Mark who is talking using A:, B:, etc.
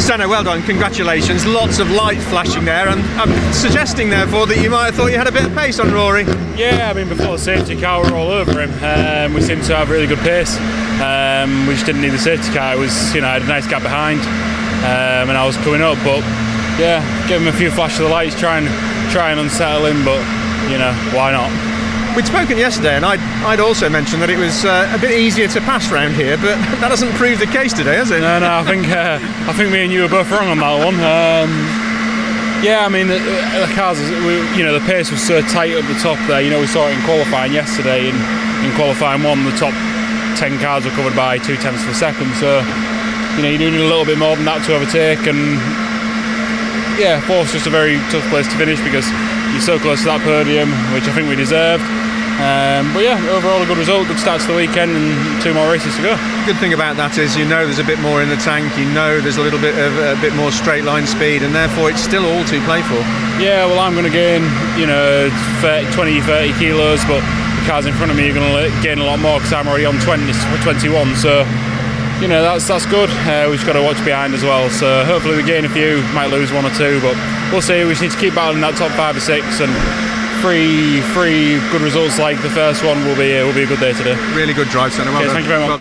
A: Steno, well done, congratulations. Lots of light flashing there, and I'm suggesting, therefore, that you might have thought you had a bit of pace on Rory.
B: Yeah, I mean, before the safety car, we were all over him. Um, we seemed to have really good pace. Um, we just didn't need the safety car. It was, you know, I had a nice gap behind, um, and I was coming up. But yeah, give him a few flashes of the lights, try and try and unsettle him. But you know, why not?
A: We'd spoken yesterday, and I'd, I'd also mentioned that it was uh, a bit easier to pass round here, but that doesn't prove the case today, has it?
B: No, no, I think uh, I think me and you were both wrong on that one. Um, yeah, I mean the, the cars, we, you know, the pace was so tight at the top there. You know, we saw it in qualifying yesterday. In, in qualifying one, the top ten cars were covered by two tenths of a second. So, you know, you do need a little bit more than that to overtake. And yeah, fourth's just a very tough place to finish because you're so close to that podium, which I think we deserved. Um, but yeah, overall a good result, good start to the weekend, and two more races to go.
A: Good thing about that is you know there's a bit more in the tank. You know there's a little bit of a bit more straight line speed, and therefore it's still all to play for.
B: Yeah, well, I'm going to gain you know 30, 20, 30 kilos, but the cars in front of me are going to gain a lot more because I'm already on 20, 21. So you know that's that's good. Uh, we've just got to watch behind as well. So hopefully we gain a few, might lose one or two, but we'll see. We just need to keep battling that top five or six and three three good results like the first one will be uh, will be a good day today.
A: Really good drive. Well
B: Cheers, thank you very much.
A: Well-